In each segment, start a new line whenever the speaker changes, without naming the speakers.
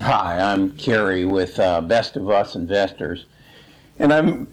Hi, I'm Kerry with uh, Best of Us Investors, and I've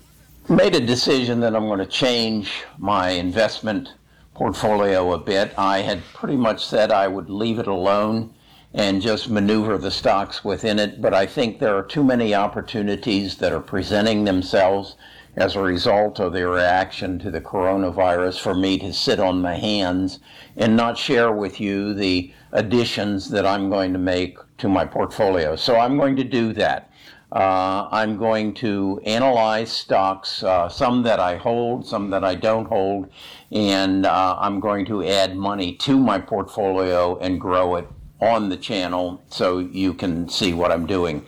made a decision that I'm going to change my investment portfolio a bit. I had pretty much said I would leave it alone and just maneuver the stocks within it, but I think there are too many opportunities that are presenting themselves as a result of the reaction to the coronavirus for me to sit on my hands and not share with you the additions that I'm going to make to my portfolio. So I'm going to do that. Uh, I'm going to analyze stocks, uh, some that I hold, some that I don't hold, and uh, I'm going to add money to my portfolio and grow it on the channel so you can see what I'm doing.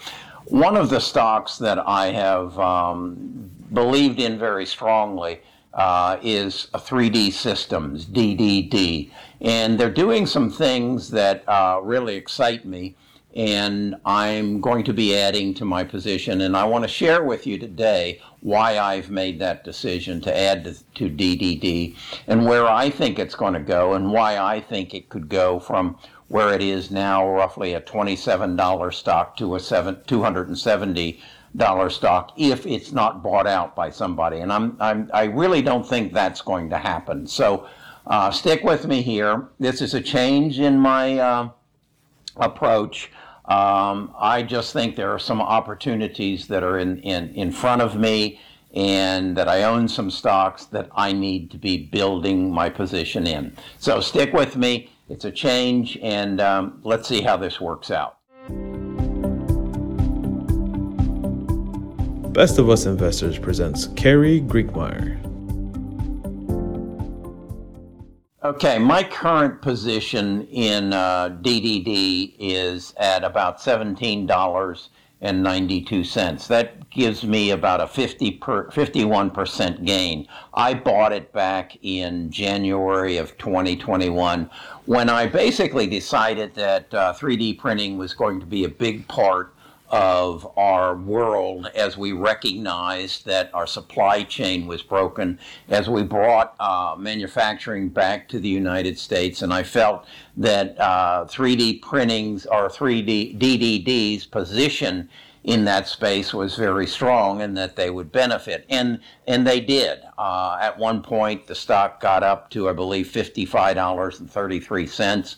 One of the stocks that I have um, believed in very strongly uh, is 3D Systems, DDD. And they're doing some things that uh, really excite me, and I'm going to be adding to my position. And I want to share with you today why I've made that decision to add to, to DDD and where I think it's going to go, and why I think it could go from where it is now, roughly a $27 stock, to a seven, 270 dollar stock if it's not bought out by somebody. And I'm, I'm I really don't think that's going to happen. So uh, stick with me here. This is a change in my uh, approach. Um, I just think there are some opportunities that are in, in, in front of me and that I own some stocks that I need to be building my position in. So stick with me. It's a change, and um, let's see how this works out.
Best of Us Investors presents Kerry Griegmeier.
Okay, my current position in uh, DDD is at about $17.92. That gives me about a 50 per, 51% gain. I bought it back in January of 2021 when I basically decided that uh, 3D printing was going to be a big part of our world as we recognized that our supply chain was broken, as we brought uh, manufacturing back to the United States. And I felt that uh, 3D printings or 3D DDD's position in that space was very strong and that they would benefit. And, and they did. Uh, at one point, the stock got up to, I believe, $55.33.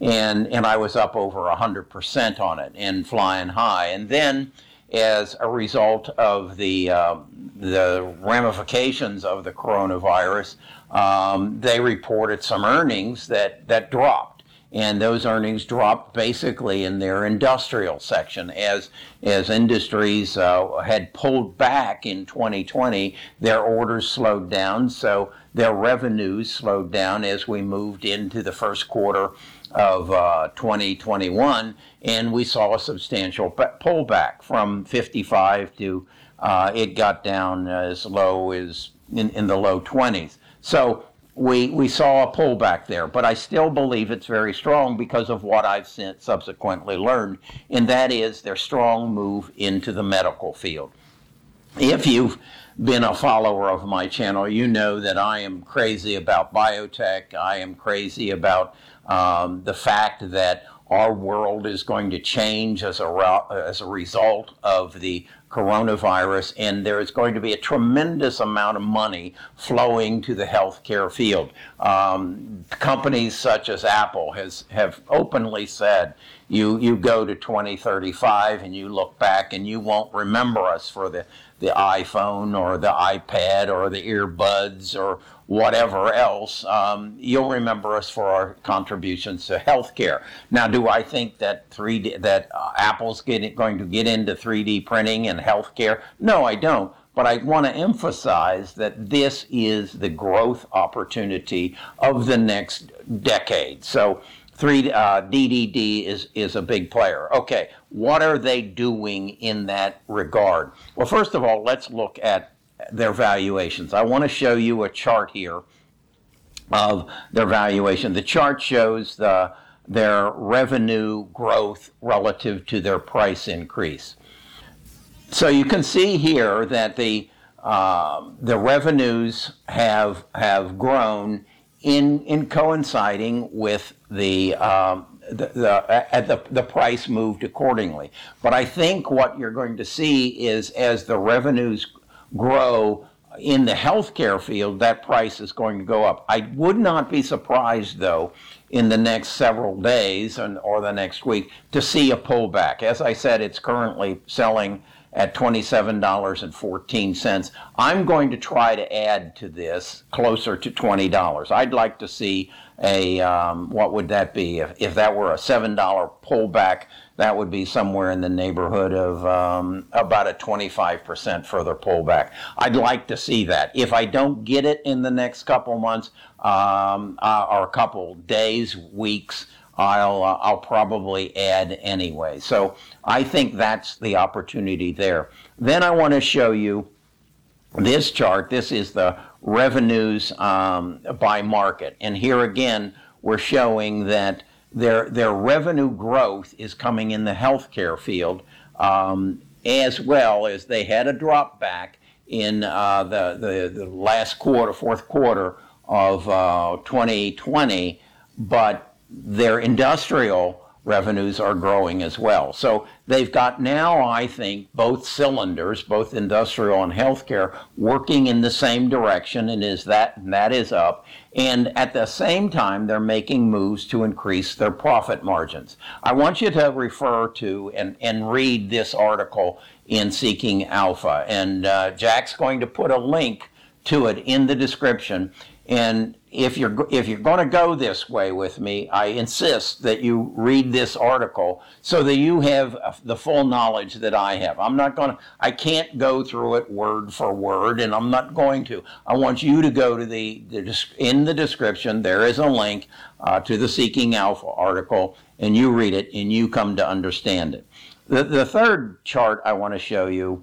And, and I was up over 100% on it and flying high. And then, as a result of the, uh, the ramifications of the coronavirus, um, they reported some earnings that, that dropped and those earnings dropped basically in their industrial section. As as industries uh, had pulled back in 2020 their orders slowed down so their revenues slowed down as we moved into the first quarter of uh, 2021 and we saw a substantial pullback from 55 to uh, it got down as low as in, in the low 20s so we, we saw a pullback there, but I still believe it's very strong because of what I've subsequently learned, and that is their strong move into the medical field. If you've been a follower of my channel, you know that I am crazy about biotech. I am crazy about um, the fact that our world is going to change as a, as a result of the coronavirus, and there is going to be a tremendous amount of money flowing to the healthcare field. Um, companies such as Apple has have openly said, you you go to 2035 and you look back and you won't remember us for the the iPhone or the iPad or the earbuds or whatever else, um, you'll remember us for our contributions to healthcare. Now, do I think that 3D that uh, Apple's getting, going to get into 3D printing and healthcare? No, I don't. But I want to emphasize that this is the growth opportunity of the next decade. So, 3 uh, DDD is is a big player. Okay, what are they doing in that regard? Well, first of all, let's look at their valuations. I want to show you a chart here of their valuation. The chart shows the, their revenue growth relative to their price increase. So you can see here that the uh, the revenues have have grown in in coinciding with the um, the, the, at the, the price moved accordingly. But I think what you're going to see is as the revenues grow in the healthcare field, that price is going to go up. I would not be surprised, though, in the next several days and, or the next week to see a pullback. As I said, it's currently selling at $27.14. I'm going to try to add to this closer to $20. I'd like to see a, um, what would that be? If, if that were a $7 pullback, that would be somewhere in the neighborhood of um, about a 25% further pullback. I'd like to see that. If I don't get it in the next couple months um, uh, or a couple days, weeks, I'll uh, I'll probably add anyway. So I think that's the opportunity there. Then I want to show you this chart. This is the revenues um, by market, and here again we're showing that their their revenue growth is coming in the healthcare field um, as well as they had a drop back in uh, the, the the last quarter, fourth quarter of uh, 2020, but their industrial revenues are growing as well. So they've got now, I think, both cylinders, both industrial and healthcare, working in the same direction, and is that and that is up. And at the same time, they're making moves to increase their profit margins. I want you to refer to and, and read this article in Seeking Alpha, and uh, Jack's going to put a link to it in the description. And if you're if you're going to go this way with me, I insist that you read this article so that you have the full knowledge that I have. I'm not going to I can't go through it word for word and I'm not going to. I want you to go to the, the in the description there is a link uh, to the Seeking Alpha article and you read it and you come to understand it. The, the third chart I want to show you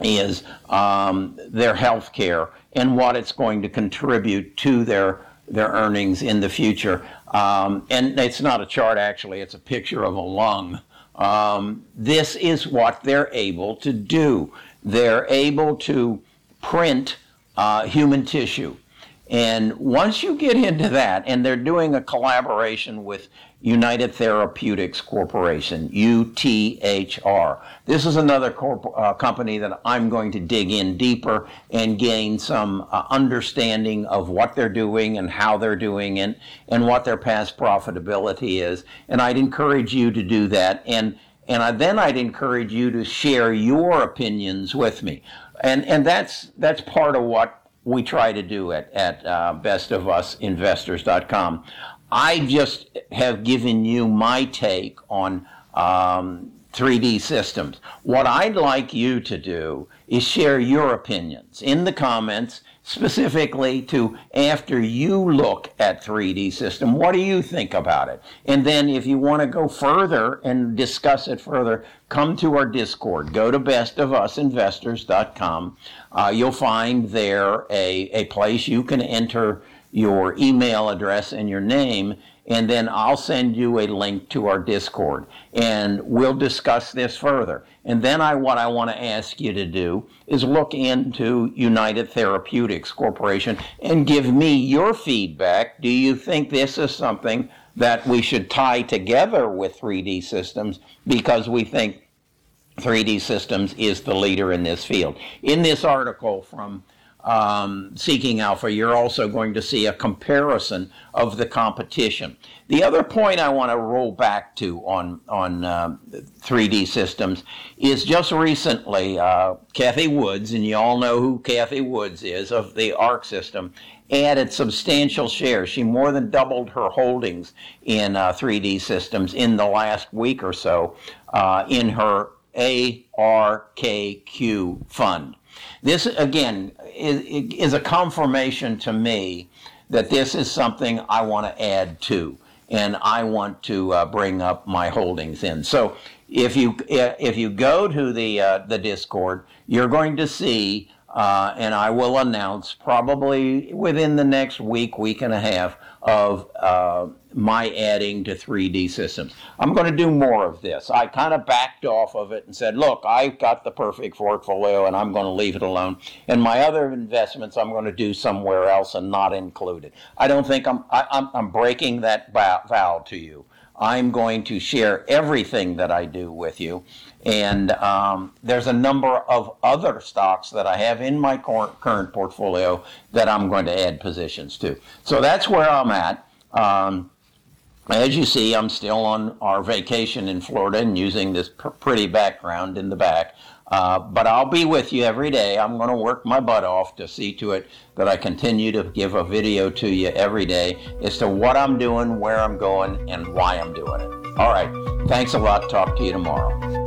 is um, their health care and what it's going to contribute to their their earnings in the future. Um, and it's not a chart actually; it's a picture of a lung. Um, this is what they're able to do. They're able to print uh, human tissue. And once you get into that, and they're doing a collaboration with United Therapeutics Corporation, UTHR. This is another corp- uh, company that I'm going to dig in deeper and gain some uh, understanding of what they're doing and how they're doing it and what their past profitability is. And I'd encourage you to do that. And and I, then I'd encourage you to share your opinions with me. And and that's that's part of what we try to do it at uh, bestofusinvestors.com. I just have given you my take on um, 3D systems. What I'd like you to do is share your opinions in the comments, specifically to after you look at 3D system, what do you think about it? And then if you want to go further and discuss it further, come to our Discord. Go to bestofusinvestors.com. Uh, you'll find there a, a place you can enter your email address and your name, and then I'll send you a link to our Discord, and we'll discuss this further. And then I, what I want to ask you to do is look into United Therapeutics Corporation and give me your feedback. Do you think this is something that we should tie together with 3D systems because we think 3D systems is the leader in this field? In this article from um, Seeking Alpha, you're also going to see a comparison of the competition. The other point I want to roll back to on on uh, 3D systems is just recently, uh, Cathie Woods, and you all know who Cathie Woods is of the ARK system, added substantial shares. She more than doubled her holdings in uh, 3D systems in the last week or so uh, in her ARKQ fund. This, again, is, is a confirmation to me that this is something I want to add to, and I want to uh, bring up my holdings in. So if you if you go to the uh, the Discord, you're going to see, uh, and I will announce probably within the next week, week and a half of uh, my adding to 3D systems. I'm going to do more of this. I kind of backed off of it and said, look, I've got the perfect portfolio and I'm going to leave it alone. And my other investments I'm going to do somewhere else and not include it. I don't think I'm, I, am i I'm breaking that vow to you. I'm going to share everything that I do with you. And um, there's a number of other stocks that I have in my current portfolio that I'm going to add positions to. So that's where I'm at. Um, as you see, I'm still on our vacation in Florida and using this pr- pretty background in the back. Uh, but I'll be with you every day. I'm going to work my butt off to see to it that I continue to give a video to you every day as to what I'm doing, where I'm going, and why I'm doing it. All right. Thanks a lot. Talk to you tomorrow.